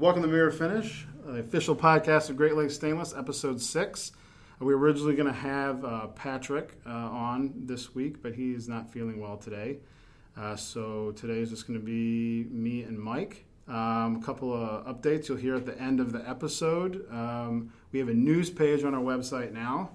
Welcome to Mirror Finish, the official podcast of Great Lakes Stainless, episode six. We were originally going to have uh, Patrick uh, on this week, but he is not feeling well today. Uh, so today is just going to be me and Mike. Um, a couple of updates you'll hear at the end of the episode. Um, we have a news page on our website now.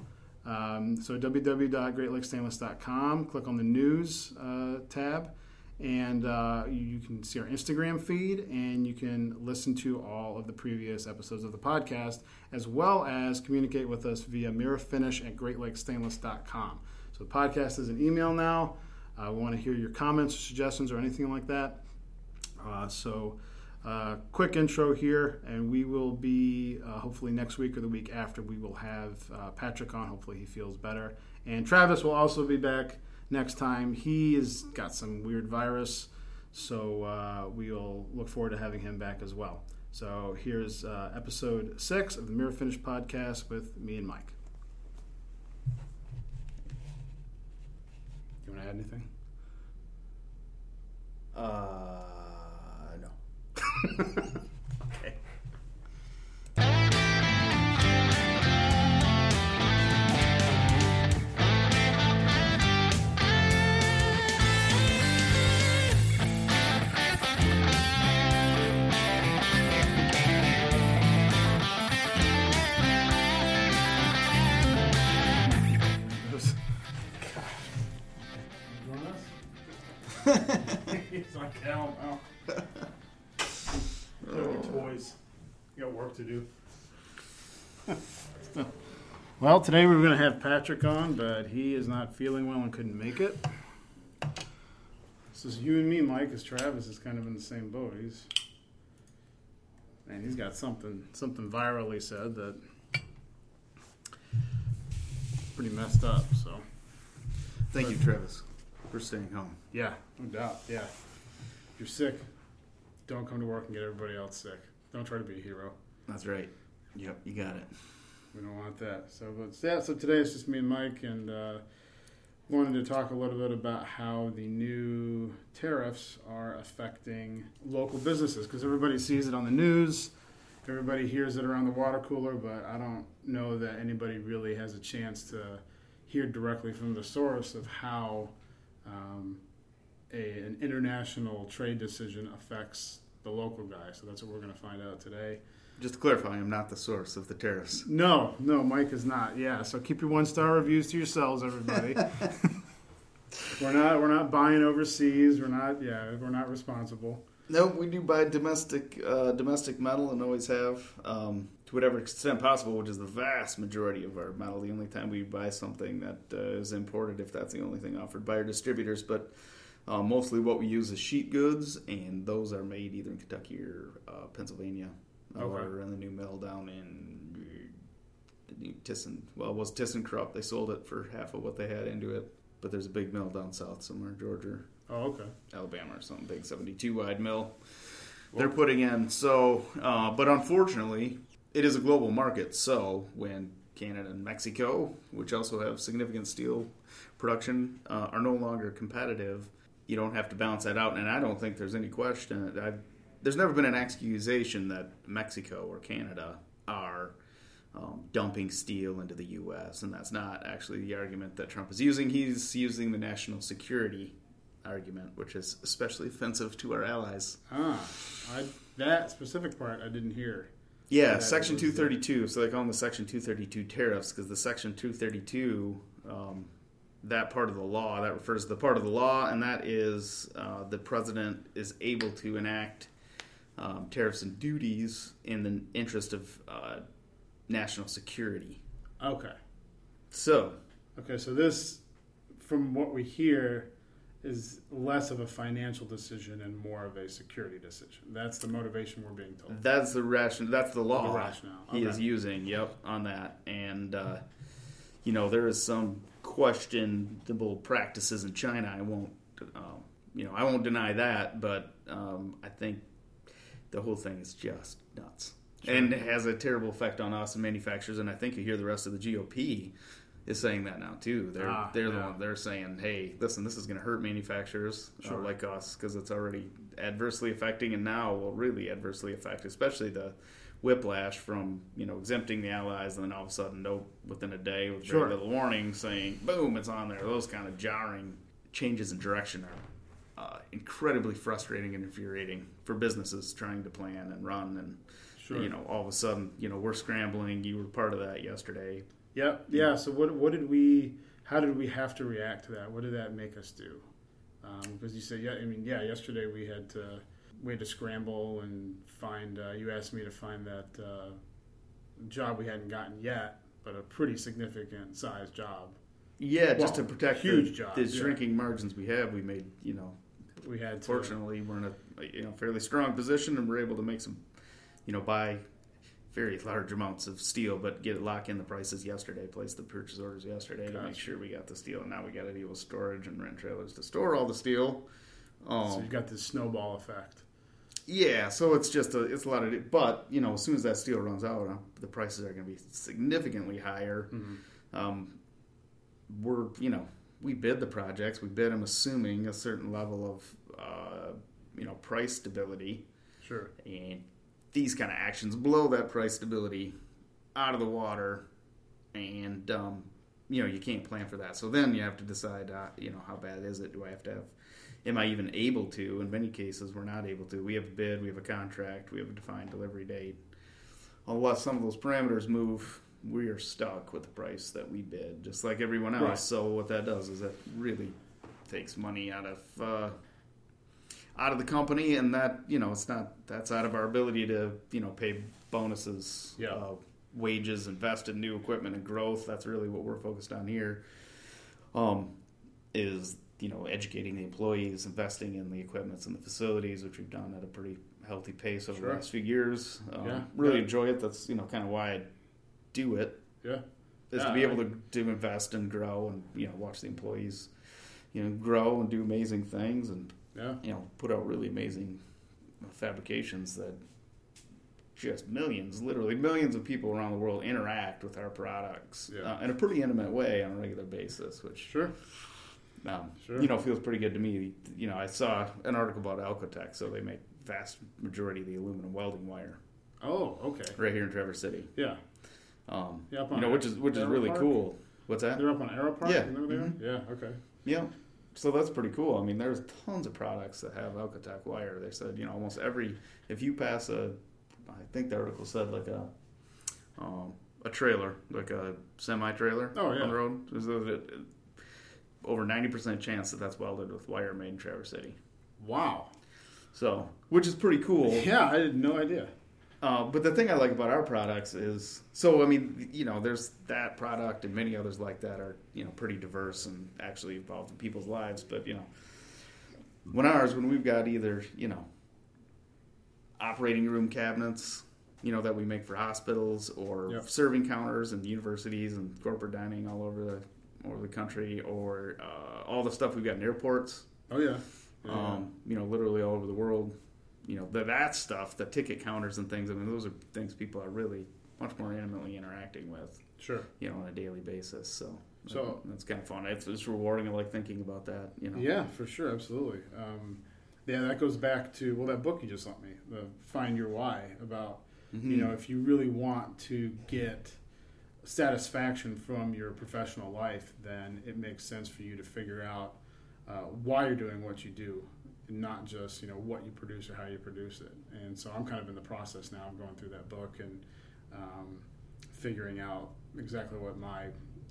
Um, so www.greatlakestainless.com, click on the news uh, tab and uh, you can see our Instagram feed, and you can listen to all of the previous episodes of the podcast, as well as communicate with us via mirrorfinish at greatlakestainless.com. So the podcast is an email now. Uh, we want to hear your comments, or suggestions, or anything like that. Uh, so, uh, quick intro here, and we will be uh, hopefully next week or the week after. We will have uh, Patrick on. Hopefully, he feels better, and Travis will also be back next time. He has got some weird virus, so uh, we'll look forward to having him back as well. So here's uh, episode six of the Mirror Finish podcast with me and Mike. You want to add anything? Uh, no. work to do. well, today we are going to have Patrick on, but he is not feeling well and couldn't make it. This is you and me, Mike, as Travis is kind of in the same boat. He's man, he's got something something virally said that pretty messed up. So Thank you, Travis, for staying home. yeah, no doubt. Yeah, if you're sick, don't come to work and get everybody else sick. Don't try to be a hero. That's right. Yep, you got it. We don't want that. So, but yeah. So today it's just me and Mike, and uh, wanted to talk a little bit about how the new tariffs are affecting local businesses because everybody sees it on the news, everybody hears it around the water cooler, but I don't know that anybody really has a chance to hear directly from the source of how um, a, an international trade decision affects the local guy. So that's what we're going to find out today. Just to clarify, I'm not the source of the tariffs. No, no, Mike is not. Yeah, so keep your one star reviews to yourselves, everybody. we're not we're not buying overseas. We're not yeah we're not responsible. No, we do buy domestic uh, domestic metal and always have um, to whatever extent possible, which is the vast majority of our metal. The only time we buy something that uh, is imported, if that's the only thing offered by our distributors, but uh, mostly what we use is sheet goods, and those are made either in Kentucky or uh, Pennsylvania, Okay. Or in the new mill down in Thyssen. Well, it was ThyssenKrupp. They sold it for half of what they had into it, but there's a big mill down south somewhere, Georgia, Oh, okay. Alabama, or something big, 72 wide mill. They're putting in so, uh, but unfortunately, it is a global market. So when Canada and Mexico, which also have significant steel production, uh, are no longer competitive, you don't have to balance that out. And I don't think there's any question. I've, there's never been an accusation that Mexico or Canada are um, dumping steel into the U.S., and that's not actually the argument that Trump is using. He's using the national security argument, which is especially offensive to our allies. Ah, I, that specific part I didn't hear. Yeah, Section was, uh, 232. So they call them the Section 232 tariffs because the Section 232, um, that part of the law, that refers to the part of the law, and that is uh, the president is able to enact um, tariffs and duties in the interest of uh, national security. Okay. So, Okay, so this, from what we hear, is less of a financial decision and more of a security decision. That's the motivation we're being told. That's the rationale. That's the law. The rationale, he okay. is using. Yep, on that, and uh, you know there is some questionable practices in China. I won't, um, you know, I won't deny that, but um, I think the whole thing is just nuts, and it has a terrible effect on us and manufacturers. And I think you hear the rest of the GOP is saying that now too. They're Ah, they're the one they're saying, hey, listen, this is going to hurt manufacturers uh, Sure. like us because it's already adversely affecting, and now will really adversely affect, especially the whiplash from you know exempting the allies, and then all of a sudden, nope, within a day with Sure. very little warning, saying, boom, it's on there. Those kind of jarring changes in direction are uh, incredibly frustrating and infuriating for businesses trying to plan and run and. Sure. You know, all of a sudden, you know, we're scrambling. You were part of that yesterday. Yeah, yeah. So what what did we? How did we have to react to that? What did that make us do? Um, because you said, yeah, I mean, yeah. Yesterday we had to we had to scramble and find. Uh, you asked me to find that uh, job we hadn't gotten yet, but a pretty significant size job. Yeah, just to protect huge the, jobs, the yeah. shrinking margins we have. We made, you know, We had to. fortunately we're in a you know fairly strong position, and we're able to make some, you know, buy very large amounts of steel, but get lock in the prices yesterday. Place the purchase orders yesterday to make sure we got the steel, and now we got to deal with storage and rent trailers to store all the steel. Um, So you've got this snowball effect. Yeah, so it's just a it's a lot of but you know as soon as that steel runs out, uh, the prices are going to be significantly higher. Um, we're you know we bid the projects, we bid them assuming a certain level of uh, you know price stability, Sure. and these kind of actions blow that price stability out of the water, and um, you know you can't plan for that. So then you have to decide, uh, you know, how bad is it? Do I have to have? Am I even able to? In many cases, we're not able to. We have a bid, we have a contract, we have a defined delivery date. Unless some of those parameters move, we are stuck with the price that we bid, just like everyone else. Right. So what that does is that really takes money out of uh, out of the company, and that you know it's not that's out of our ability to you know pay bonuses, Yeah. uh, wages, invest in new equipment and growth. That's really what we're focused on here. Um, is you know educating the employees, investing in the equipments and the facilities, which we've done at a pretty healthy pace over Sure. the last few years. Um, Yeah. Really Yeah. enjoy it. That's you know kind of why I do it Yeah. is Yeah, to be able I- to, to invest and grow and you know watch the employees you know grow and do amazing things and Yeah. you know put out really amazing fabrications that just millions literally millions of people around the world interact with our products Yeah. uh, in a pretty intimate way on a regular basis which Sure. um, Sure. you know feels pretty good to me you know i saw an article about AlcoTec so they make vast majority of the aluminum welding wire Oh, okay. right here in traverse city Yeah. Um, Yeah, you know which is which is really Park? cool what's that They're up on Aero Park. Yeah. You know where they are? Mhm. Yeah. Okay. Yeah. So that's pretty cool. I mean, there's tons of products that have AlcoTec wire. They said, you know, almost every if you pass a, I think the article said like a, um, a trailer, like a semi trailer Oh, yeah. on the road. There's a- over ninety percent chance that that's welded with wire made in Traverse City. Wow. So, which is pretty cool. Yeah, I had no idea. Uh, but the thing I like about our products is, so I mean, you know, there's that product and many others like that are, you know, pretty diverse and actually involved in people's lives. But you know, when ours, when we've got either, you know, operating room cabinets, you know, that we make for hospitals or Yep. serving counters and universities and corporate dining all over the over the country, or uh, all the stuff we've got in airports Oh yeah. Yeah. um, you know, literally all over the world. You know, the, that stuff, the ticket counters and things. I mean, those are things people are really much more intimately interacting with, sure. you know, on a daily basis. So, So- that's kind of fun. It's, it's rewarding. I like thinking about that. You know, Yeah, for sure, absolutely. Um, yeah, that goes back to well, that book you just sent me, the Find Your Why, about Mhm. you know if you really want to get satisfaction from your professional life, then it makes sense for you to figure out uh, why you're doing what you do, not just you know what you produce or how you produce it. And so I'm kind of in the process now. I'm going through that book and um, figuring out exactly what my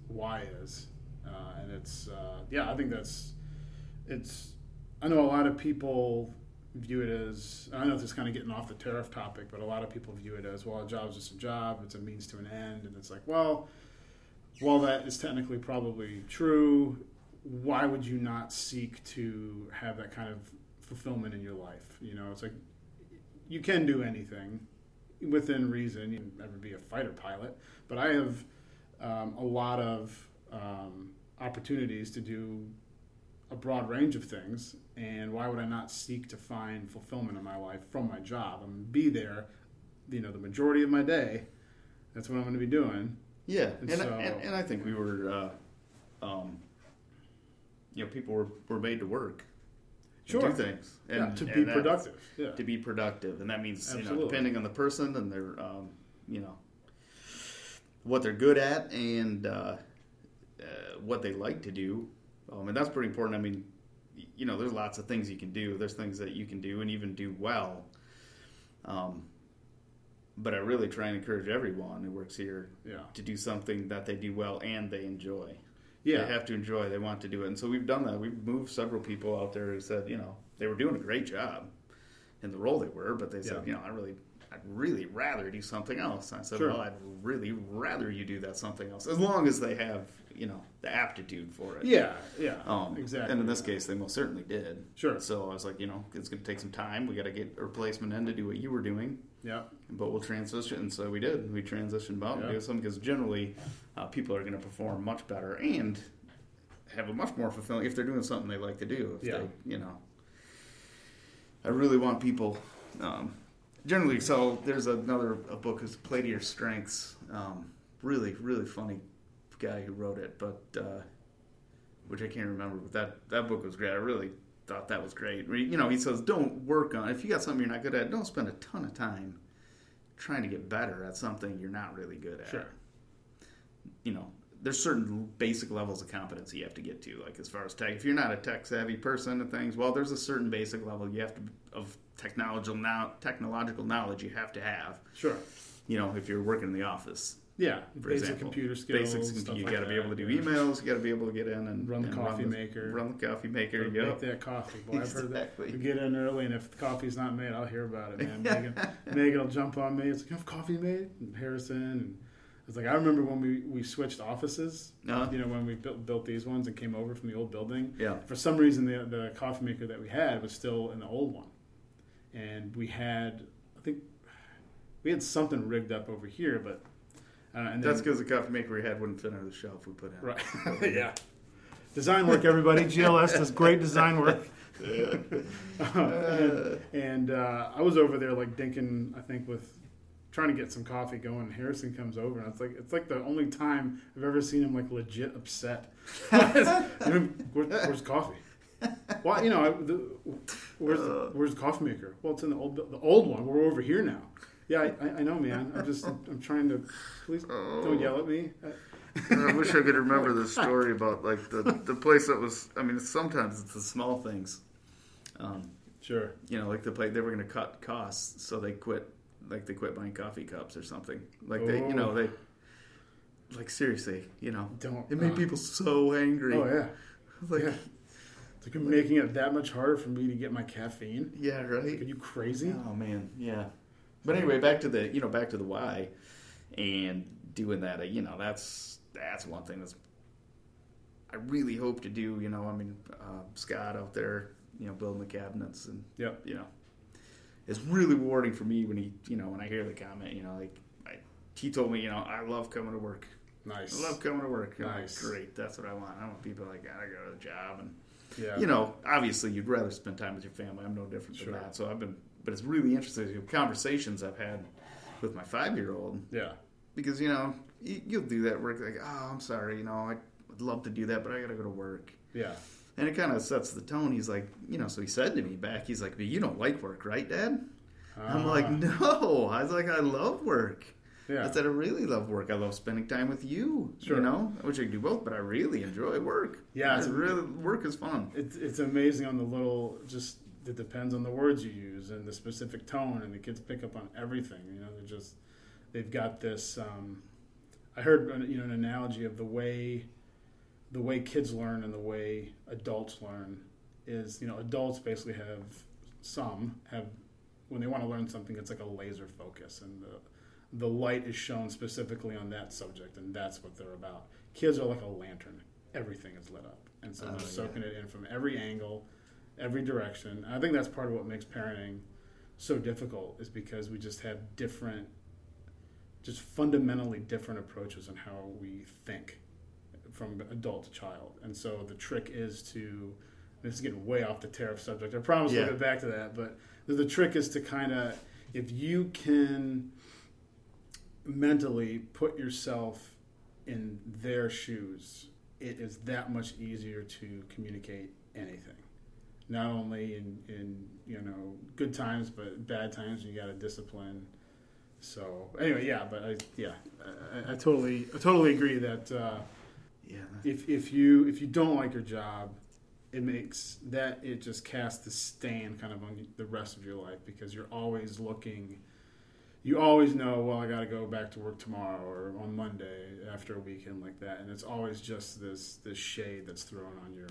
why is, uh, and it's uh, yeah, I think that's it's. I know a lot of people view it as I know this is kind of getting off the tariff topic, but a lot of people view it as well, a job's just a job, it's a means to an end, and it's like, well, while that is technically probably true, why would you not seek to have that kind of fulfillment in your life? You know, it's like you can do anything within reason. You can never be a fighter pilot, but I have um, a lot of um, opportunities to do a broad range of things. And why would I not seek to find fulfillment in my life from my job? I'm to be there, you know, the majority of my day. That's what I'm going to be doing. Yeah, And and, so- and, and I think we were, uh, um, you know, people were, were made to work, Sure. do things, and yeah, to and be productive. Yeah. to be productive, and that means you know, depending on the person and their, um, you know, what they're good at and uh, uh, what they like to do, um, and that's pretty important. I mean, you know, there's lots of things you can do. There's things that you can do and even do well. Um, but I really try and encourage everyone who works here Yeah. to do something that they do well and they enjoy. Yeah. They have to enjoy. They want to do it, and so we've done that. We've moved several people out there who said, you know, they were doing a great job in the role they were, but they said, Yeah. you know, I really, I'd really rather do something else. And I said, Sure. well, I'd really rather you do that something else, as long as they have, you know, the aptitude for it. Yeah. Yeah. Um, exactly. And in this case, they most certainly did. Sure. So I was like, you know, it's going to take some time. We got to get a replacement in to do what you were doing Yeah. but we'll transition. And so we did. We transitioned about Yeah. and do something because generally uh, people are going to perform much better and have a much more fulfilling if they're doing something they like to do. If Yeah. they, you know, I really want people. Um, generally, so there's another a book is Play to Your Strengths. Um, really, really funny guy who wrote it, but uh, which I can't remember. But that that book was great. I really thought that was great. You know, he says don't work on if you got something you're not good at. Don't spend a ton of time trying to get better at something you're not really good at. Sure. You know, there's certain basic levels of competency you have to get to. Like as far as tech, if you're not a tech savvy person and things, well, there's a certain basic level you have to of technological now technological knowledge you have to have. Sure. You know, if you're working in the office, Yeah. for Basic example. computer skills. Stuff you like got to be able to do emails. You got to be able to get in and Run the and coffee the- maker. Run the coffee maker. Yep. Make that coffee. Boy, I've heard that. We get in early, and if the coffee's not made, I'll hear about it, man. Megan, Megan will jump on me. It's like, you have coffee made? And Harrison. And it's like, I remember when we, we switched offices, Uh-huh. you know, when we built, built these ones and came over from the old building. Yeah. For some reason, the, the coffee maker that we had was still in the old one. And we had, I think, we had something rigged up over here, but. Uh, and That's because the coffee maker we had wouldn't fit under the shelf we put in. Right. yeah. Design work, everybody. GLS does great design work. and and uh, I was over there like dinking, I think, with trying to get some coffee going. And Harrison comes over, and it's like it's like the only time I've ever seen him like legit upset. Where, where's coffee? Well, you know, I- the, where's the, where's the coffee maker? Well, it's in the old the old one. We're over here now. Yeah, I, I- know, man. I'm just I'm trying to please don't yell at me. I wish I could remember the story about like the, the place that was. I mean, sometimes it's the small things. Um, Sure. you know, like the place they were going to cut costs, so they quit. Like they quit buying coffee cups or something. Like they, you know, Oh. they. Like seriously, you know, Don't- it made uh, people so angry. Oh yeah. Like, yeah. It's like you're making it that much harder for me to get my caffeine. yeah, right. Are you crazy? Oh man, yeah. But anyway, back to the you know back to the why, and doing that. uh, You know, that's that's one thing that's I really hope to do. You know, I mean, uh, Scott out there, you know, building the cabinets, and Yep. you know, it's really rewarding for me when he, you know, when I hear the comment. You know, like I, he told me, you know, I love coming to work. Nice. I love coming to work. I'm like, Nice. Great, that's what I want. I want people like I gotta go to the job and yeah. you know, obviously you'd rather spend time with your family. I'm no different Sure. than that. So I've been, but it's really interesting the conversations I've had with my five year old Yeah. because you know you, you'll do that work like, oh, I'm sorry, you know, I would love to do that, but I got to go to work, Yeah. And it kind of sets the tone. He's like, you know, so he said to me back, he's like, but you don't like work, right, Dad? I'm Ah. like, no. I was like, I love work. Yeah. I said, I really love work. I love spending time with you. Sure. You know, I wish I could do both, but I really enjoy work. Yeah, it's- really work is fun. It's it's amazing on the little just it depends on the words you use and the specific tone and the kids pick up on everything. You know, they're just they've got this. Um, I heard you know an analogy of the way the way kids learn and the way adults learn is you know adults basically have some have when they want to learn something it's like a laser focus and the the light is shown specifically on that subject and that's what they're about. Kids are like a lantern. Everything is lit up and so Oh, they're yeah. soaking it in from every angle every direction. I think that's part of what makes parenting so difficult is because we just have different just fundamentally different approaches on how we think from adult to child. And so the trick is to this is getting way off the tariff subject. I promise Yeah. we'll get back to that. But the, the trick is to kind of if you can mentally put yourself in their shoes, it is that much easier to communicate anything. Not only in, in you know good times, but bad times. You got to discipline. So anyway, yeah, but I, yeah, I, I totally I totally agree that uh, Yeah. if if you if you don't like your job, it makes that it just casts a stain kind of on the rest of your life because you're always looking. You always know, well, I got to go back to work tomorrow or on Monday after a weekend like that, and it's always just this this shade that's thrown on your,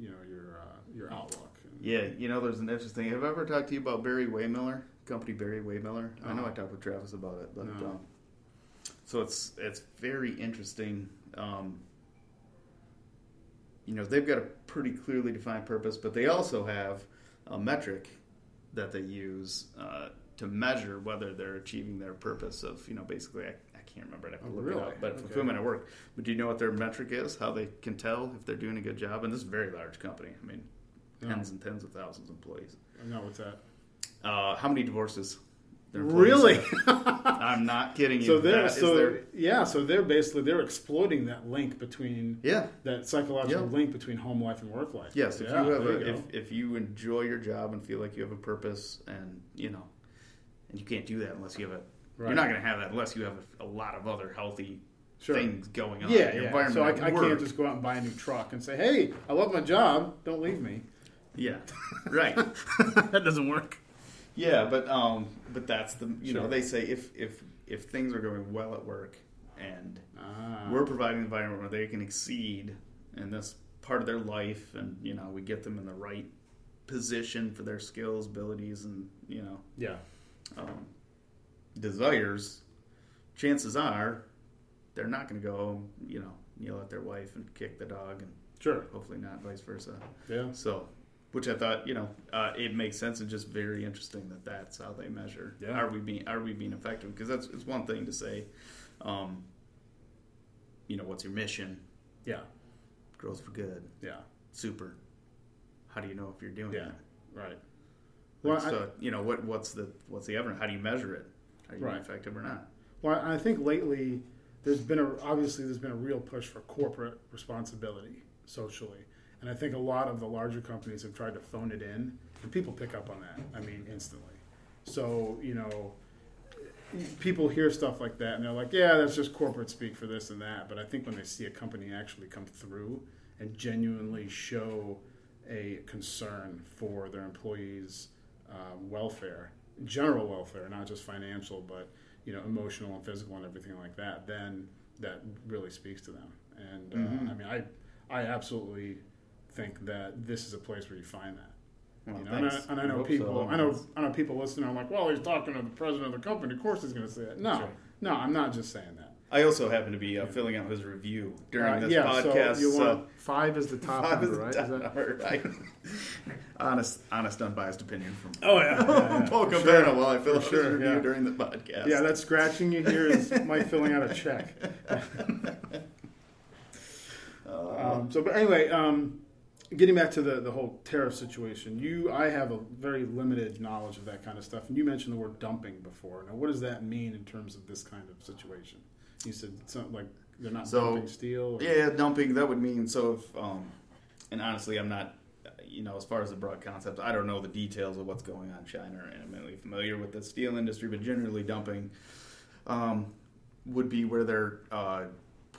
you know, your uh, your outlook. Yeah, you know, there's an interesting. Have I ever talked to you about Barry-Wehmiller, company Barry-Wehmiller? I know Uh-uh. I talked with Travis about it, but No. um, so it's it's very interesting. Um, you know, they've got a pretty clearly defined purpose, but they also have a metric that they use uh, to measure whether they're achieving their purpose of, you know, basically, I, I can't remember, it. I'd have to Oh, look really? it up, but Okay. fulfillment at work. But do you know what their metric is? How they can tell if they're doing a good job? And this is a very large company. I mean, tens and tens of thousands of employees. No, what's that? Uh, how many divorces? Really? I'm not kidding you. so they're That so their- yeah, so they're basically they're exploiting that link between yeah. that psychological Yeah. link between home life and work life. Yes, if Yeah, you have a, you if, if you enjoy your job and feel like you have a purpose, and you know, and you can't do that unless you have a. Right. You're not going to have that unless you have a, a lot of other healthy Sure. things going on. Yeah, your yeah. environment So I, I can't just go out and buy a new truck and say, "Hey, I love my job. Don't leave me." Yeah, right. that doesn't work. Yeah, but um, but that's the you know they say if if if things are going well at work and Ah, we're providing an environment where they can exceed in this part of their life and you know we get them in the right position for their skills abilities and you know yeah, um, desires chances are they're not going to go you know yell at their wife and kick the dog and sure. hopefully not vice versa. Yeah, so which i thought you know uh, it makes sense and just very interesting that that's how they measure. Yeah. are we being are we being effective? Because that's it's one thing to say um, you know what's your mission? Yeah, girls for good. Yeah, super. How do you know if you're doing yeah. it Right. Like, Well, I- so you know what what's the what's the evidence? How do you measure it? Are you Right. effective or not? Well, I think lately there's been a obviously there's been a real push for corporate responsibility socially, and I think a lot of the larger companies have tried to phone it in, and people pick up on that. I mean, instantly. So you know, people hear stuff like that, and they're like, "Yeah, that's just corporate speak for this and that." But I think when they see a company actually come through and genuinely show a concern for their employees' uh, welfare, general welfare, not just financial, but you know, emotional and physical and everything like that, then that really speaks to them. And uh, Mhm. I mean, I I absolutely think that this is a place where you find that. well, You know, and, I, and I know hope people. so. I know. I know people listening are like, "Well, he's talking to the president of the company. Of course, he's going to say it." No, Sure. no, I'm not just saying that. I also happen to be uh, filling out his review during Uh, this yeah, podcast. so you so- five is the top Five is number, the right? top Is that- honest, honest, unbiased opinion from Oh yeah, yeah, yeah. Paul Campana sure. while I fill out For his sure, review yeah. during the podcast. Yeah, that scratching you hear is Mike filling out a check. Um, so, but anyway, um, getting back to the, the whole tariff situation, you I have a very limited knowledge of that kind of stuff, and you mentioned the word dumping before. Now, what does that mean in terms of this kind of situation? You said something like they're not So, dumping steel. Or, yeah, dumping. That would mean so. If um, and honestly, I'm not. You know, as far as the broad concept, I don't know the details of what's going on in China. I'm really familiar with the steel industry, but generally, dumping um, would be where they're uh,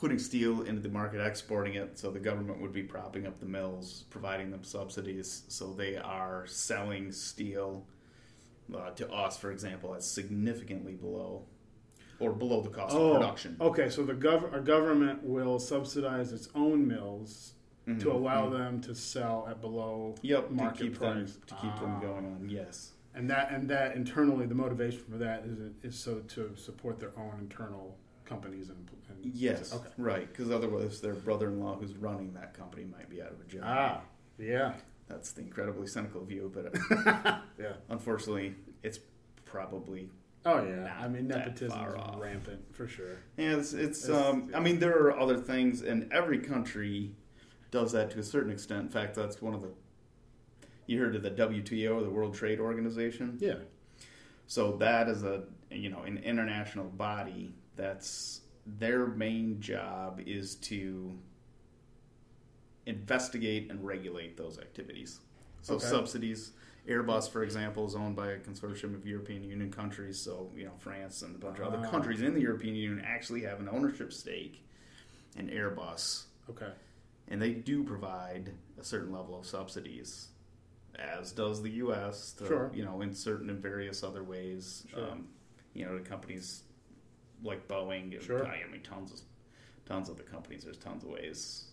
putting steel into the market, exporting it. So the government would be propping up the mills, providing them subsidies. So they are selling steel uh, to us, for example, at significantly below or below the cost Oh, of production. okay. So the gov- a government will subsidize its own mills Mhm, to allow mhm. them to sell at below Yep, market to keep them price. to keep them Ah. going on. Yes, And that and that internally, the motivation for that is is so to support their own internal companies and, and yes, okay. right. Because otherwise, their brother-in-law who's running that company might be out of a job. Ah, yeah, That's the incredibly cynical view, but yeah. unfortunately, it's probably Oh yeah. I mean, nepotism is off. rampant for sure. yeah. It's, it's, It's- um. I mean, there are other things, and every country does that to a certain extent. In fact, that's one of the. You heard of the WTO, the World Trade Organization. Yeah. So that is a you know an international body that's their main job is to investigate and regulate those activities. So Okay. subsidies. Airbus, for example, is owned by a consortium of European Union countries. So you know, France and a bunch of other Ah. countries in the European Union actually have an ownership stake in Airbus, Okay. and they do provide a certain level of subsidies, as does the U.S. To, Sure. You know, in certain and various other ways. Sure. Um, you know, the companies like Boeing. and Sure. I mean, tons of tons of the companies. There's tons of ways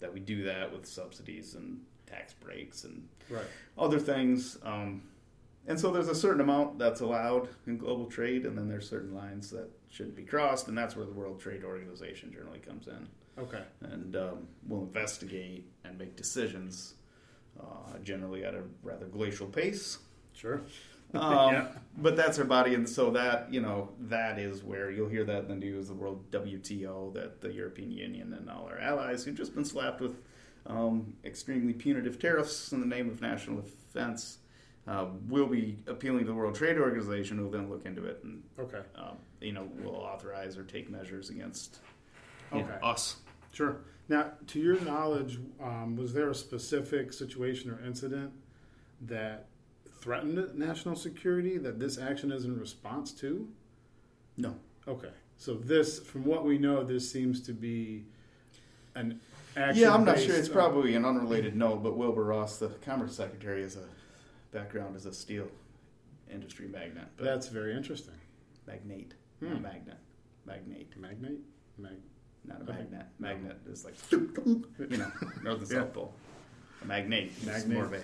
that we do that with subsidies and tax breaks and Right. other things. Um, and so there's a certain amount that's allowed in global trade, and then there's certain lines that shouldn't be crossed, and that's where the World Trade Organization generally comes in Okay. and um, will investigate and make decisions, uh, generally at a rather glacial pace. Sure. Um, Yeah. But that's our body, and so that you know that is where you'll hear that in the news, the World WTO, that the European Union and all our allies who've just been slapped with um, extremely punitive tariffs in the name of national defense uh, will be appealing to the World Trade Organization, who will then look into it and Okay. um, you know will authorize or take measures against you know, us. Sure. Now, to your knowledge, um, was there a specific situation or incident that threatened national security that this action is in response to? No. Okay. So this, from what we know, this seems to be an action. Yeah, I'm not sure. It's on- probably an unrelated note, but Wilbur Ross, the Commerce Secretary, has a background as a steel industry magnate. But That's very interesting. magnate, Hmm. not magnet, magnate, Magnate. Mag- not a Okay. magnet. Magnet is like you know north and Yeah. south pole. A magnate, is Magnate. more of a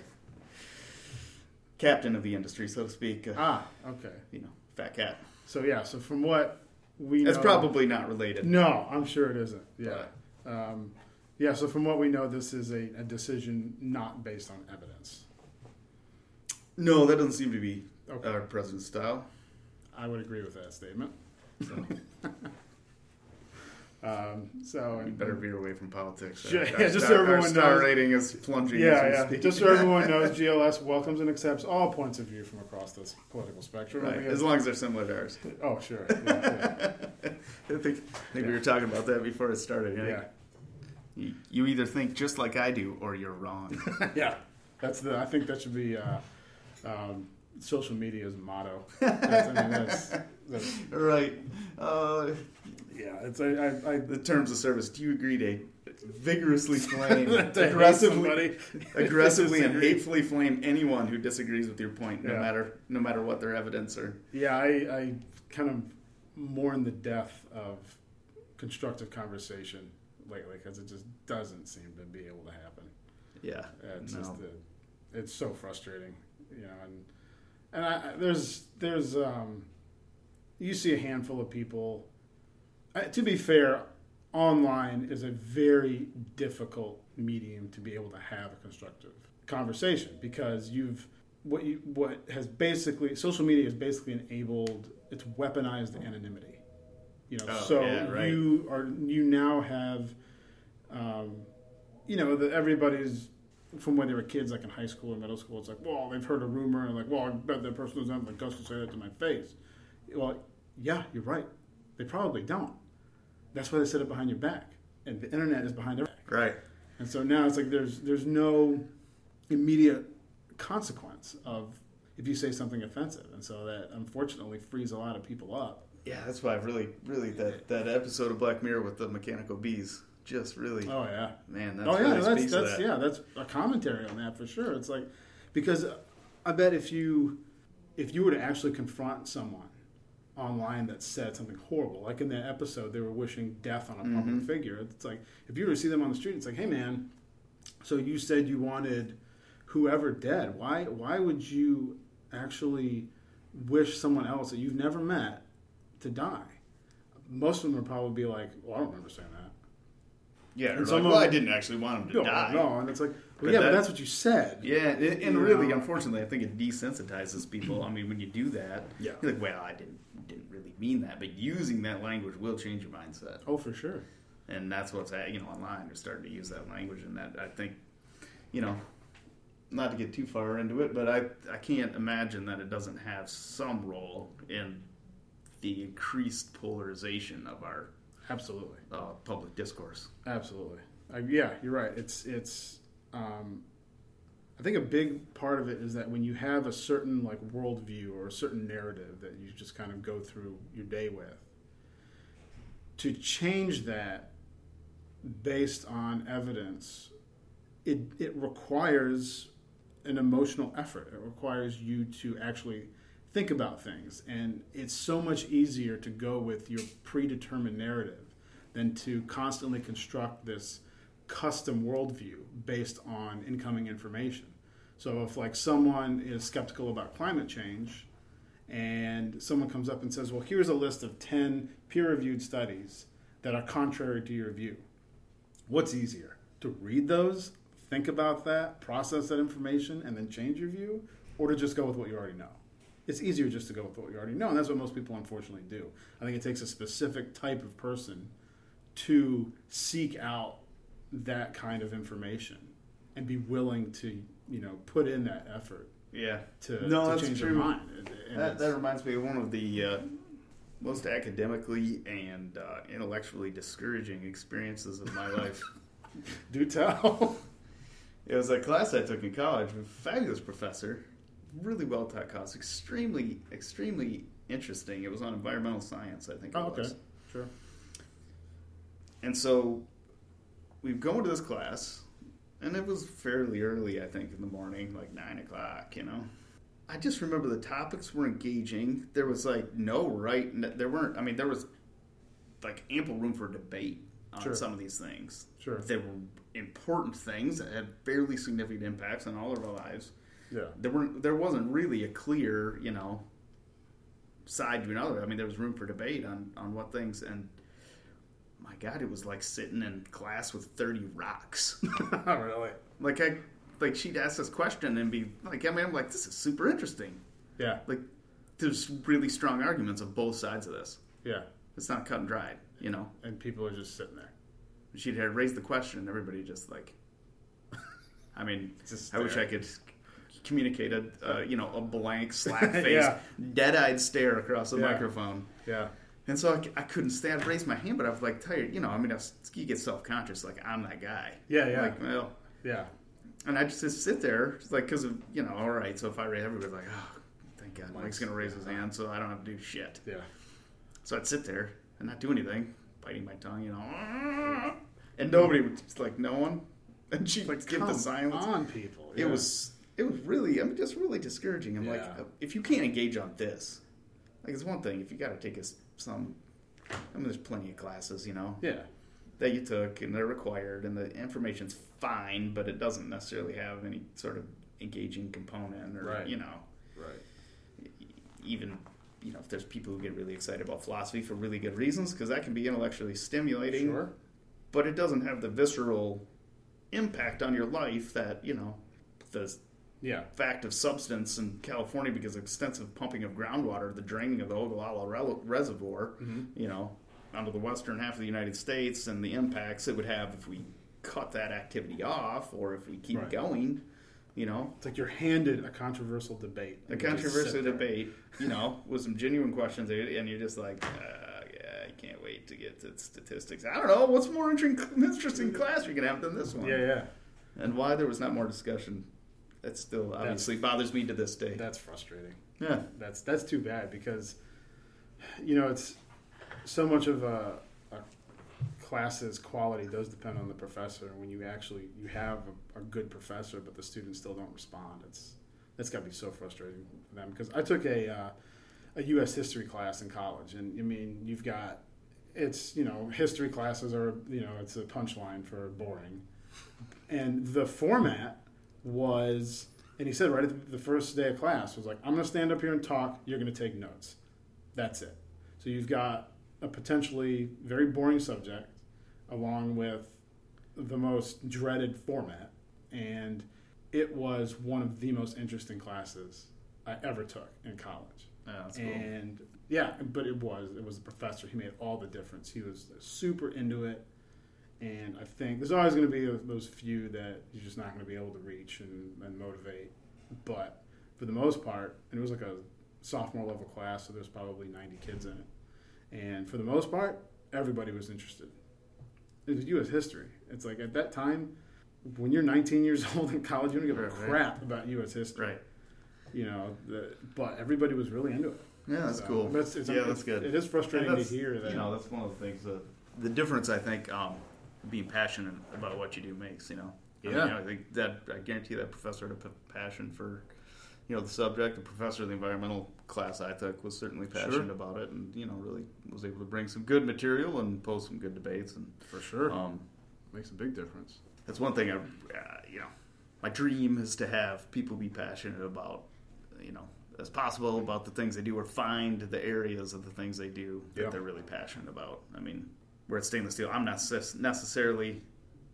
captain of the industry, so to speak. Uh, ah, okay. you know, fat cat. So yeah, so from what we That's know, probably not related. no. I'm sure it isn't. Yeah. Um, yeah. So from what we know, this is a, a decision not based on evidence. No, that doesn't seem to be Okay. our president's style. I would agree with that statement. So, um, so You better veer away from politics. Our- yeah, our just so star- everyone knows. rating is plunging. Yeah, yeah. Just so everyone knows, GLS welcomes and accepts all points of view from across this political spectrum. Right, have- as long as they're similar to ours. oh, sure. Yeah, I think, I think we were talking about that before it started. yeah. Yeah. You, you either think just like I do, or you're wrong. yeah. Yeah. That's the. I think that should be uh, um, social media's motto. That's, I mean, that's, that's right. Uh, yeah. It's I, I, I the terms of service. Do you agree to vigorously flame, aggressively, aggressively and hatefully flame anyone who disagrees with your point, no Yeah. matter no matter what their evidence or Yeah, I, I kind of mourn the death of constructive conversation lately because it just doesn't seem to be able to happen. yeah. It's No. just it's so frustrating, you know. And and I- there's there's um, you see a handful of people. To be fair, online is a very difficult medium to be able to have a constructive conversation because you've what you what has basically social media has basically enabled it's weaponized anonymity. You know, Oh, so yeah, right. you are you now have um, you know, that everybody's from when they were kids, like in high school or middle school, it's like, well, they've heard a rumor, and like, well, I bet that person doesn't have the guts to say that to my face. Well, yeah, you're right. They probably don't. That's why they said it behind your back, and the internet is behind their back. Right. And so now it's like there's there's no immediate consequence of if you say something offensive, and so that unfortunately frees a lot of people up. Yeah, that's why I really, really that that episode of Black Mirror with the mechanical bees just really, Oh yeah. man, that's oh yeah, that's that's that. yeah, that's a commentary on that for sure. It's like because I bet if you if you were to actually confront someone online that said something horrible, like in that episode, they were wishing death on a public Mhm. figure. It's like if you were to see them on the street, it's like, hey man, so you said you wanted whoever dead. Why why would you actually wish someone else that you've never met to die? Most of them would probably be like, well, I don't remember saying that. Yeah, And some like, of well, I didn't actually want him to No, die. no, and it's like, But yeah, that- but that's what you said. Yeah, and, really, know? unfortunately, I think it desensitizes people. I mean, when you do that, Yeah. you're like, well, I didn't didn't really mean that, but using that language will change your mindset, Oh, for sure. and that's what's at, you know online. They're starting to use that language, and that I think, you know, not to get too far into it, but I I can't imagine that it doesn't have some role in the increased polarization of our Absolutely. uh, public discourse. Absolutely. Uh, yeah, you're right. It's it's. Um, I think a big part of it is that when you have a certain like worldview or a certain narrative that you just kind of go through your day with, to change that based on evidence, it it requires an emotional effort. It requires you to actually think about things, and it's so much easier to go with your predetermined narrative than to constantly construct this custom worldview based on incoming information. So if like someone is skeptical about climate change and someone comes up and says, "Well, here's a list of 10 peer-reviewed studies that are contrary to your view." What's easier? To read those, think about that, process that information and then change your view or to just go with what you already know? It's easier just to go with what you already know, and that's what most people unfortunately do. I think it takes a specific type of person to seek out that kind of information and be willing to you know put in that effort Yeah. to, No, to that's change true. their mind. And- and That, that reminds me of one of the uh, most academically and uh, intellectually discouraging experiences of my life. do tell. It was a class I took in college with a fabulous professor, really well taught class, extremely, extremely interesting. It was on environmental science, I think it oh, okay, was. sure. And so we go into this class, and it was fairly early, I think, in the morning, like nine o'clock, you know. I just remember the topics were engaging. There was like no right, there weren't, I mean, there was like ample room for debate on Sure. some of these things. Sure. They were important things that had fairly significant impacts on all of our lives. Yeah. There weren't, there wasn't really a clear, you know, side to another. I mean, there was room for debate on, on what things, and my God, it was like sitting in class with 30 rocks. really? like, I, like she'd ask this question and be like, I mean, I'm like, this is super interesting. Yeah. Like, there's really strong arguments on both sides of this. Yeah. It's not cut and dried, you know? And people are just sitting there. She'd had raised the question, and everybody just like, I mean, Just I wish I could communicate a, uh, you know, a blank, slack face, Yeah. dead-eyed stare across the Yeah. microphone. Yeah. And so I couldn't stand, raise my hand, but I was like tired. You know, I mean, I was, you get self-conscious, like I'm that guy. Yeah, yeah. Like, well, Yeah. and I just, just sit there, like, because of, you know, all right. So if I raise, everybody's like, oh, thank God, Mike's Mike's- gonna raise his hand, so I don't have to do shit. Yeah. So I'd sit there and not do anything, biting my tongue, you know, and nobody would just like no one, and she'd Like give the silence. on, people. It was it was really I mean just really discouraging. I'm like, oh, if you can't engage on this, like it's one thing if you got to take us some. I mean, there's plenty of classes, you know, Yeah. that you took and they're required, and the information's fine, but it doesn't necessarily have any sort of engaging component, or Right. you know, Right. even you know if there's people who get really excited about philosophy for really good reasons because that can be intellectually stimulating Sure. but it doesn't have the visceral impact on your life that you know the Yeah. fact of subsidence in California because of extensive pumping of groundwater, the draining of the Ogallala Rel- Reservoir, you know, onto the western half of the United States, and the impacts it would have if we cut that activity off or if we keep Right. going, you know, It's like you're handed a controversial debate. a and you just controversial debate, you know, with some genuine questions, and you're just like, uh, yeah, I can't wait to get to statistics. I don't know what's more interesting, interesting class we can have than this one, Yeah, yeah. and why there was not more discussion. That still obviously bothers me to this day. That's frustrating. Yeah, That's that's too bad because you know it's so much of a, a class's quality does depend on the professor. When you actually you have a, a good professor, but the students still don't respond, it's that's got to be so frustrating for them. Because I took a uh, a U.S. history class in college, and I mean you've got it's you know history classes are you know it's a punchline for boring, and the format was and he said right at the- first day of class was like i'm going to stand up here and talk you're going to take notes that's it so you've got a potentially very boring subject along with the most dreaded format and it was one of the most interesting classes i ever took in college yeah that's cool. and yeah, but it was it was the professor. He made all the difference. He was super into it, and I think there's always going to be those few that you're just not going to be able to reach and, and motivate. But for the most part, and it was like a sophomore level class, so there's probably 90 kids in it, and for the most part, everybody was interested. It was U.S. history. It's like at that time, when you're 19 years old in college, you don't give a Right, right. crap about U.S. history. Right. You know, the, but everybody was really into it. Yeah, that's So, cool. it's- it's- yeah, that's good. It is frustrating to hear that. You know, that's one of the things that the difference I think um, being passionate about what you do makes. You know, I mean, Yeah. you know, I think that I guarantee that professor had a p- passion for you know the subject. The professor of the environmental class I took was certainly passionate Sure. about it, and you know, really was able to bring some good material and pose some good debates. And for sure, um, makes a big difference. that's one thing I, uh, you know, my dream is to have people be passionate about, you know, as possible about the things they do, or find the areas of the things they do that Yeah. they're really passionate about. I mean, we're at stainless steel. I'm not necessarily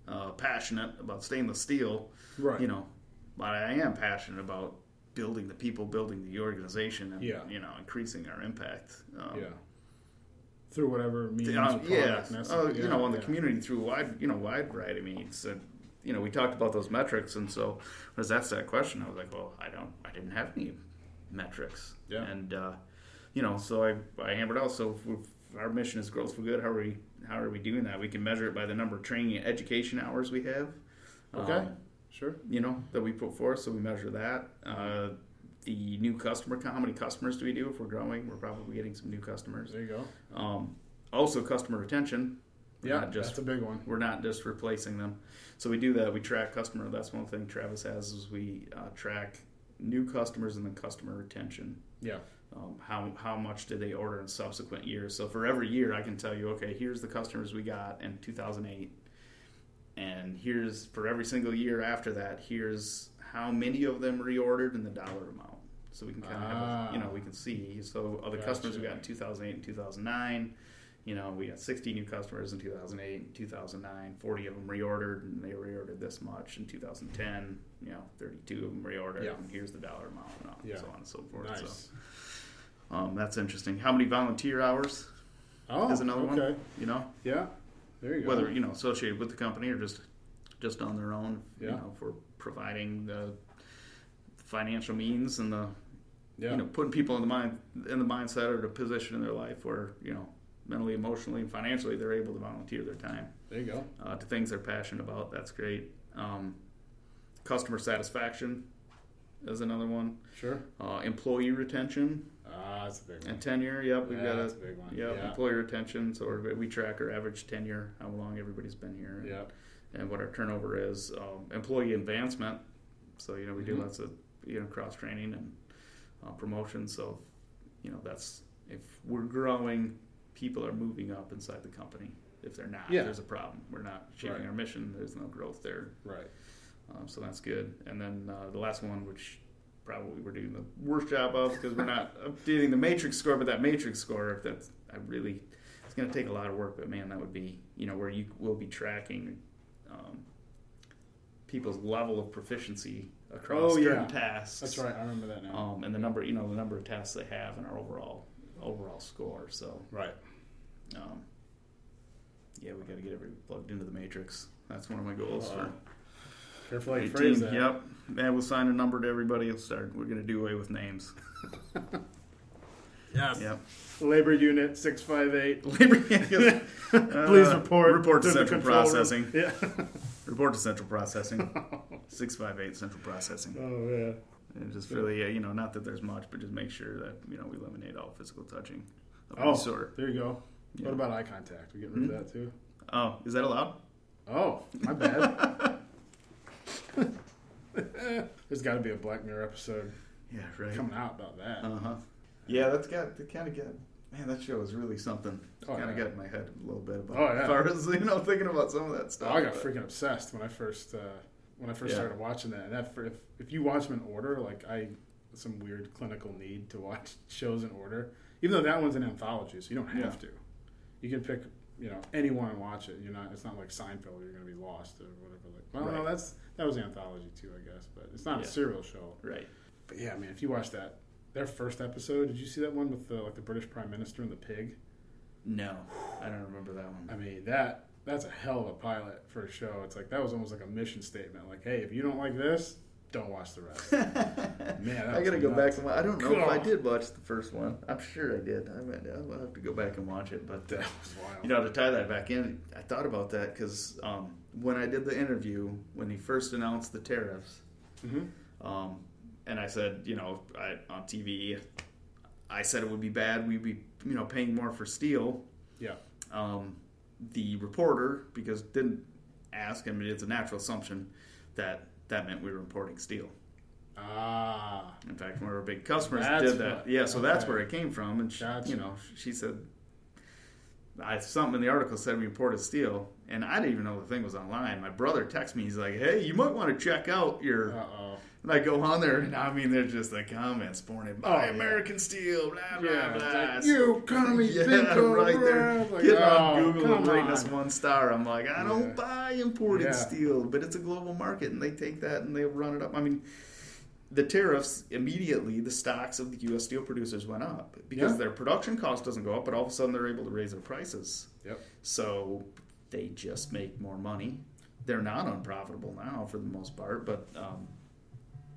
uh, passionate about stainless steel, Right. you know, but I am passionate about building the people, building the organization, and Yeah. you know, increasing our impact. Um, yeah. Through whatever means, uh, yeah, uh, you Yeah, know, on the yeah. community through a wide, you know, wide variety of means. And, you know, we talked about those metrics, and so as asked that question, I was like, well, I don't, I didn't have any metrics, Yeah. and uh, you know, so I, I hammered out. So our mission is growth for good, how are we, how are we doing that? We can measure it by the number of training and education hours we have. Okay. Um, Sure. you know, that we put forth. So we measure that. Uh, the new customer count, how many customers do we do? If we're growing, we're probably getting some new customers. There you go. Um, also, customer retention. We're Yeah, just that's a big one. we're not just replacing them. So we do that. We track customer. That's one thing Travis has is we uh, track new customers and then customer retention. Yeah. Um, how how much did they order in subsequent years? So for every year, I can tell you, okay, here's the customers we got in 2008, and here's for every single year after that, here's how many of them reordered and the dollar amount. So we can kind of have, a, you know, we can see. So of the customers we got in 2008 and 2009, you know, we got 60 new customers in 2008 and 2009. 40 of them reordered, and they reordered this much in 2010. You know, 32 of them reordered, Yeah. and here's the dollar amount, and Yeah. so on and so forth. So. Um, that's interesting. How many volunteer hours Oh, is another okay. one? You know, Yeah. There you go. whether you know associated with the company or just just on their own. You Yeah. know, for providing the financial means and the yeah. you know putting people in the mind in the mindset or the position in their life where you know mentally, emotionally, and financially they're able to volunteer their time there you go. uh, to things they're passionate about. That's great. Um, customer satisfaction is another one. Sure. Uh, employee retention That's a big one. and tenure. Yep, we've got a that's a big one. Yep, Yeah. employee retention. So we- track our average tenure, how long everybody's been here, and, Yeah. and what our turnover is. Um, employee advancement. So you know we do Mhm. lots of you know cross training and uh, promotion. So you know that's if we're growing, people are moving up inside the company. If they're not, Yeah. there's a problem. We're not achieving Right. our mission. There's no growth there. Right. Um, so that's good. And then uh, the last one, which probably we're doing the worst job of because we're not updating the matrix score, but that matrix score, if that's I really, it's going to take a lot of work. But man, that would be you know where you will be tracking um, people's level of proficiency across Oh, certain yeah. tasks. That's right. I remember that now. Um, and the number, you know, the number of tasks they have and our overall overall score. So right. um, yeah, we got to get everybody plugged into the matrix. That's one of my goals Uh, for Careful how you 18, phrase that. Yep. And we'll sign a number to everybody and start. We're going to do away with names. Yes. Yep. Labor unit six five eight. Labor Please Please report. Report to, the central control room. processing. Yeah. Report to central processing. 658 central processing. oh yeah. And just really, uh, you know, not that there's much, but just make sure that, you know, we eliminate all physical touching of any Oh, sort. there you go. Yeah. What about eye contact? We get rid Mhm. of that too. Oh, is that allowed? Oh, my bad. There's got to be a Black Mirror episode Yeah, right. coming out about that. Uh huh. Yeah, that's got that kind of got. Man, that show is really something. Oh, kind of yeah. got in my head a little bit about Oh, yeah. as far as you know thinking about some of that Oh, stuff. I got but- freaking obsessed when I first uh, when I first Yeah. started watching that. And that if if you watch them in order, like I some weird clinical need to watch shows in order. Even though that one's an anthology, so you don't have Yeah. to. You can pick you know anyone and watch it. You're not. It's not like Seinfeld. You're going to be lost or whatever. Like, well, no, that's that was anthology too, I guess. But it's not Yeah. a serial show. Right. But yeah, man, if you watch that, their first episode, did you see that one with the like the British Prime Minister and the pig? No, I don't remember that one. I mean that that's a hell of a pilot for a show. It's like that was almost like a mission statement. Like, hey, if you don't like this, don't watch the rest. Man, that I gotta go nuts. back and watch. I don't know if I did watch the first one. I'm sure I did. I mean, I'll have to go back and watch it. But That uh, was wild. you know, to tie that back in, I thought about that because um, when I did the interview, when he first announced the tariffs, Mhm. um, and I said, you know, I, on TV, I said it would be bad. We'd be, you know, paying more for steel. Yeah. Um, the reporter, because didn't ask. I mean, it's a natural assumption that that meant we were importing steel. Ah. In fact, one of our big customers That's did that. what- yeah, so that's where it came from. And she, Gotcha. you know, she said, I something in the article said we imported steel, and I didn't even know the thing was online. My brother texted me. He's like, "Hey, you might want to check out your." Uh oh. And I go on there, and I mean, they're just the comments pouring in. Buy yeah. American steel, blah blah Yeah, blah. like, you commie yeah, pinko, right there. Like, Getting on oh, Google and rating us one star. I'm like, I don't Yeah. buy imported Yeah. steel, but it's a global market, and they take that and they run it up. I mean, the tariffs immediately, the stocks of the U.S. steel producers went up because Yeah. their production cost doesn't go up, but all of a sudden they're able to raise their prices. Yep. So they just make more money. They're not unprofitable now for the most part, but um,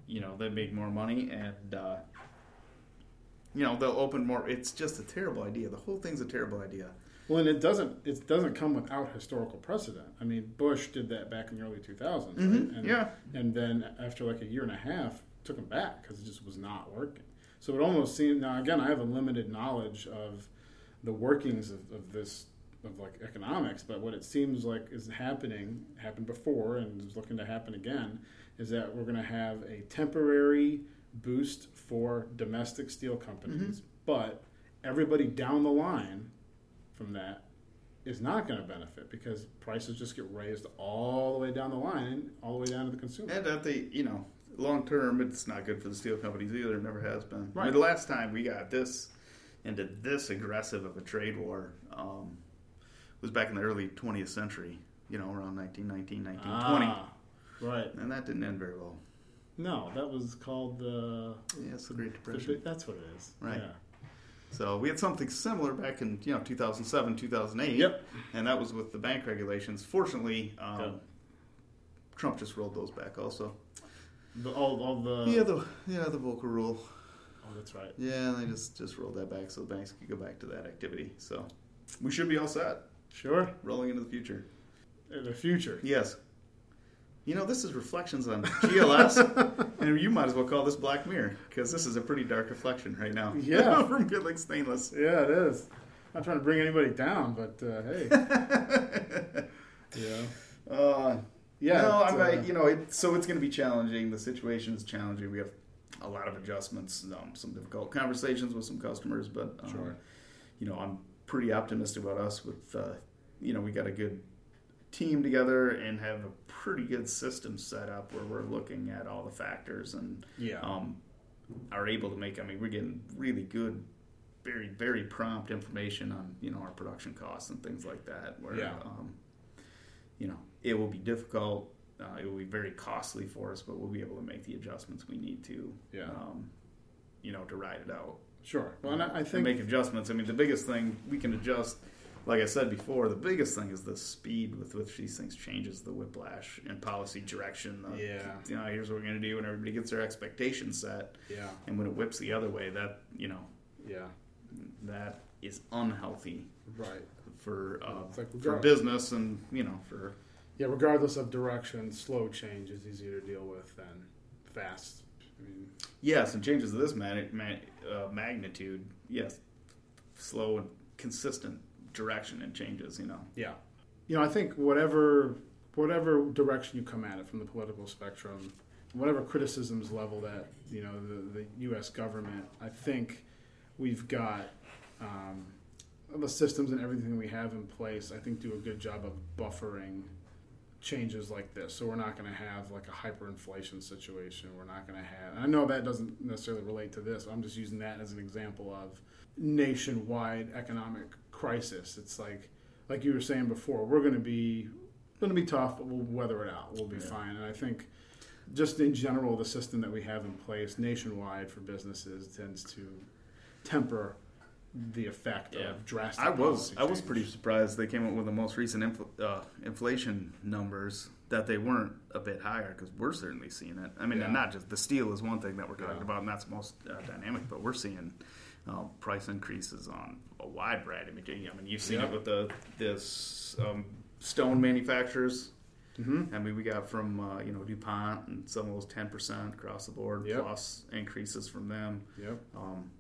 you know they make more money and uh, you know they'll open more. It's just a terrible idea. The whole thing's a terrible idea. Well, and it doesn't it doesn't come without historical precedent. I mean, Bush did that back in the early 2000s, Mhm, right? And, yeah. And then after like a year and a half, took him back because it just was not working. So it almost seemed. Now again, I have a limited knowledge of the workings of, of this of like economics, but what it seems like is happening happened before and is looking to happen again is that we're going to have a temporary boost for domestic steel companies, but everybody down the line from that is not going to benefit because prices just get raised all the way down the line, all the way down to the consumer. And at the you know long term, it's not good for the steel companies either. It never has been. I mean, Right. the last time we got this into this aggressive of a trade war um, was back in the early 20th century. You know, around 1919, 1920, Ah, right. and that didn't end very well. No, that was called the. Yeah, it's the Great the Depression. that's what it is. Right. Yeah. So we had something similar back in you know 2007, 2008. Yep. And that was with the bank regulations. Fortunately, um, Yeah. Trump just rolled those back also. The, all, all the. yeah, the yeah the Volcker rule. Oh, that's right. Yeah, they just just rolled that back so the banks could go back to that activity. So we should be all set, Sure. rolling into the future. In the future. Yes. You know, this is reflections on GLS, and you might as well call this Black Mirror because this is a pretty dark reflection right now. Yeah. from Great Lakes Stainless. Yeah, it is. Not trying to bring anybody down, but uh, hey. yeah. Uh, Yeah. no, I'm uh, you know, it, so it's going to be challenging. The situation is challenging. We have a lot of adjustments, um, some difficult conversations with some customers, but um, Sure. you know, I'm pretty optimistic about us. With uh, you know, we got a good team together and have a pretty good system set up where we're looking at all the factors and Yeah. um, are able to make. I mean, we're getting really good. Very, very prompt information on you know our production costs and things like that. Where Yeah. um, you know, it will be difficult. Uh, it will be very costly for us, but we'll be able to make the adjustments we need to. Yeah. Um, you know, to ride it out. Sure. Well, and I, I And think. make adjustments. I mean, the biggest thing we can adjust, like I said before, the biggest thing is the speed with which these things changes, the whiplash and policy direction. The, Yeah. You know, here's what we're going to do, and everybody gets their expectations set. Yeah. And when it whips the other way, that you know, Yeah. that is unhealthy Right. for uh, like for business and you know for Yeah, regardless of direction, slow change is easier to deal with than fast. I mean, Yes, and changes of this mag- ma- uh, magnitude, yes, slow and consistent direction and changes. You know, yeah. You know, I think whatever whatever direction you come at it from the political spectrum, whatever criticisms leveled at you know the, the U.S. government, I think we've got um, the systems and everything we have in place. I think do a good job of buffering changes like this. So we're not going to have like a hyperinflation situation. We're not going to have. I know that doesn't necessarily relate to this. I'm just using that as an example of nationwide economic crisis. It's like like you were saying before, we're going to be going to be tough, but we'll weather it out. We'll be Yeah. fine. And I think just in general, the system that we have in place nationwide for businesses tends to temper the effect Yeah. of drastic. I was I was pretty surprised they came up with the most recent infl- uh, inflation numbers that they weren't a bit higher because we're certainly seeing it. I mean, Yeah. and not just the steel is one thing that we're talking about, and that's most uh, dynamic, but we're seeing uh, price increases on a wide variety of material. I mean, you've seen Yeah. it with the this um, stone manufacturers. Mhm. I mean, we got from uh, you know DuPont and some of those ten percent across the board Yep. plus increases from them. Yep. Um,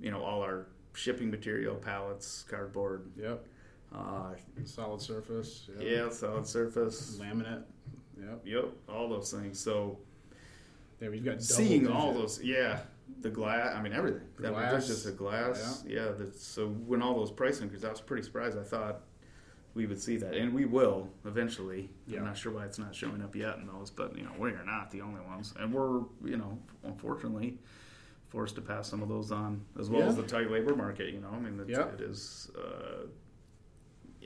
you know, all our shipping material, pallets, cardboard, Yep. uh, Solid surface. Yep. yeah, solid surface. Laminate. Yep. Yep, all those things. So Yeah, we've got seeing all those, yeah, the glass. I mean, everything. The I glass, there's just the glass. Yeah. that's, so when all those price increases, I was pretty surprised. I thought we would see that, and we will eventually. Yeah. I'm not sure why it's not showing up yet in those, but you know, we are not the only ones, and we're you know, unfortunately. Forced to pass some of those on, as well as the tight labor market. You know, I mean, Yeah. it is uh,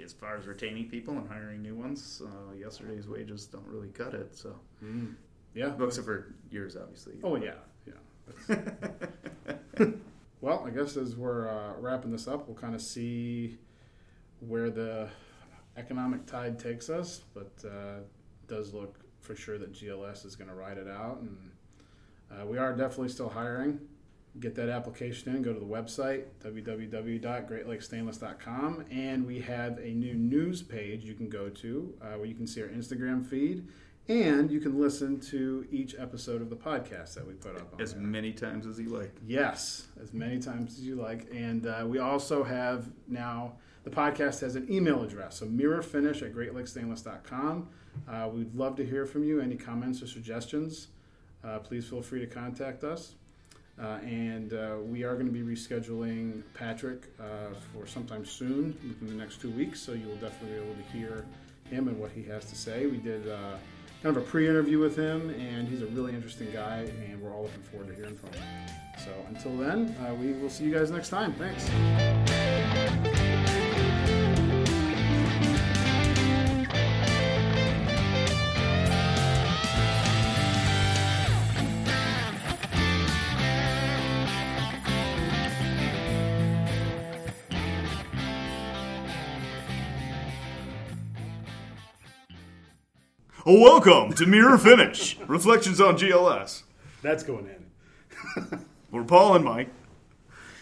as far as retaining people and hiring new ones. Uh, yesterday's wages don't really cut it. So, Mm. Yeah. except for yours, obviously. Oh yeah, yeah. well, I guess as we're uh, wrapping this up, we'll kind of see where the economic tide takes us, but uh, does look for sure that GLS is going to ride it out, and uh, we are definitely still hiring. Get that application in. Go to the website www.greatlakestainless.com, and we have a new news page you can go to uh, where you can see our Instagram feed. And you can listen to each episode of the podcast that we put up on as there. many times as you like. Yes, as many times as you like. And uh, we also have now, the podcast has an email address. So mirrorfinish at greatlakestainless.com. Uh, we'd love to hear from you. Any comments or suggestions, uh, please feel free to contact us. Uh, and uh, we are going to be rescheduling Patrick uh, for sometime soon, within the next two weeks. So you will definitely be able to hear him and what he has to say. We did uh, kind of a pre-interview with him, and he's a really interesting guy, and we're all looking forward to hearing from him. So until then, uh, we will see you guys next time. Thanks. Welcome to Mirror Finish Reflections on GLS. That's going in. We're Paul and Mike,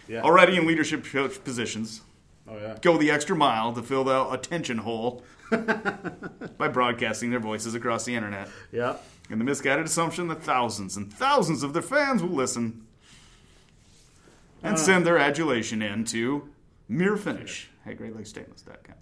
Yeah. already in leadership coach positions. Oh yeah. Go the extra mile to fill the attention hole by broadcasting their voices across the internet. Yeah. And the misguided assumption that thousands and thousands of their fans will listen and ah. send their adulation in to Mirror Finish at GreatLakesStainless.com.